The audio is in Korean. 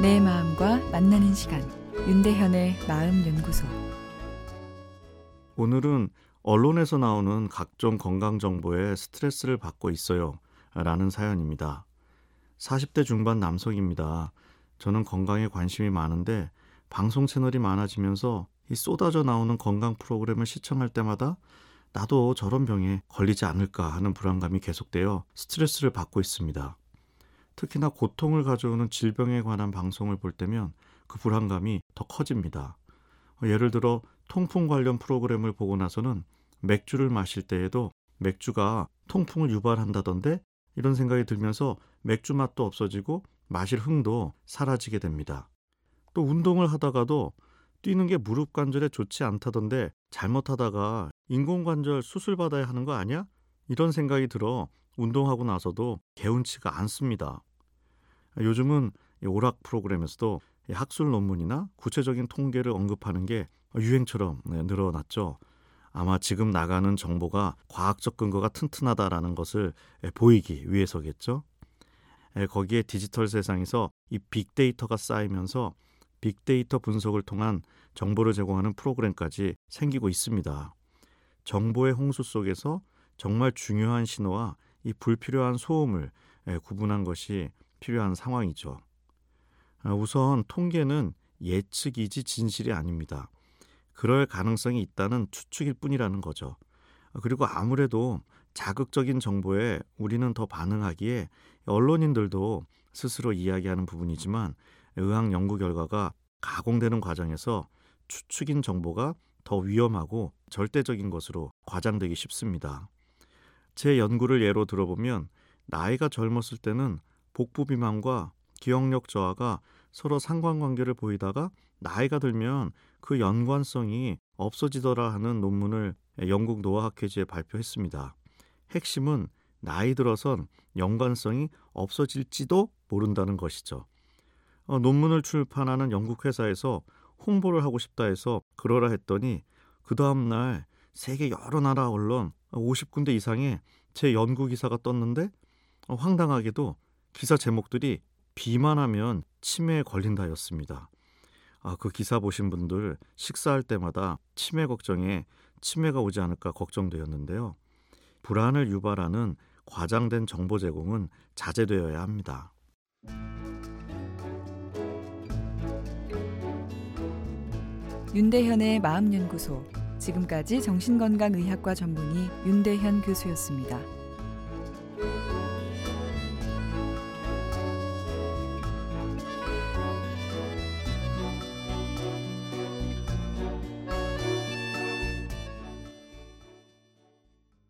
내 마음과 만나는 시간 윤대현의 마음 연구소 오늘은 언론에서 나오는 각종 건강 정보에 스트레스를 받고 있어요. 라는 사연입니다. 40대 중반 남성입니다. 저는 건강에 관심이 많은데 방송 채널이 많아지면서 이 쏟아져 나오는 건강 프로그램을 시청할 때마다 나도 저런 병에 걸리지 않을까 하는 불안감이 계속되어 스트레스를 받고 있습니다. 특히나 고통을 가져오는 질병에 관한 방송을 볼 때면 그 불안감이 더 커집니다. 예를 들어 통풍 관련 프로그램을 보고 나서는 맥주를 마실 때에도 맥주가 통풍을 유발한다던데 이런 생각이 들면서 맥주 맛도 없어지고 마실 흥도 사라지게 됩니다. 또 운동을 하다가도 뛰는 게 무릎 관절에 좋지 않다던데 잘못하다가 인공관절 수술 받아야 하는 거 아니야? 이런 생각이 들어 운동하고 나서도 개운치가 않습니다. 요즘은 오락 프로그램에서도 학술 논문이나 구체적인 통계를 언급하는 게 유행처럼 네, 늘어났죠. 아마 지금 나가는 정보가 과학적 근거가 튼튼하다라는 것을 보이기 위해서겠죠. 거기에 디지털 세상에서 이 빅데이터가 쌓이면서 빅데이터 분석을 통한 정보를 제공하는 프로그램까지 생기고 있습니다. 정보의 홍수 속에서 정말 중요한 신호와 이 불필요한 소음을 구분한 것이 필요한 상황이죠. 아, 우선 통계는 예측이지 진실이 아닙니다. 그럴 가능성이 있다는 추측일 뿐이라는 거죠. 아, 그리고 아무래도 자극적인 정보에 우리는 더 반응하기에 언론인들도 스스로 이야기하는 부분이지만 의학 연구 결과가 가공되는 과정에서 추측인 정보가 더 위험하고 절대적인 것으로 과장되기 쉽습니다. 제 연구를 예로 들어보면 나이가 젊었을 때는 복부 비만과 기억력 저하가 서로 상관관계를 보이다가 나이가 들면 그 연관성이 없어지더라 하는 논문을 영국 노화학회지에 발표했습니다. 핵심은 나이 들어선 연관성이 없어질지도 모른다는 것이죠. 어, 논문을 출판하는 영국 회사에서 홍보를 하고 싶다 해서 그러라 했더니 그 다음 날 세계 여러 나라 언론 50군데 이상의 제 연구 기사가 떴는데 어, 황당하게도 기사 제목들이 비만하면 치매에 걸린다였습니다. 아, 그 기사 보신 분들 식사할 때마다 치매 걱정에 치매가 오지 않을까 걱정되었는데요. 불안을 유발하는 과장된 정보 제공은 자제되어야 합니다. 윤대현의 마음연구소 지금까지 정신건강의학과 전문의 윤대현 교수였습니다.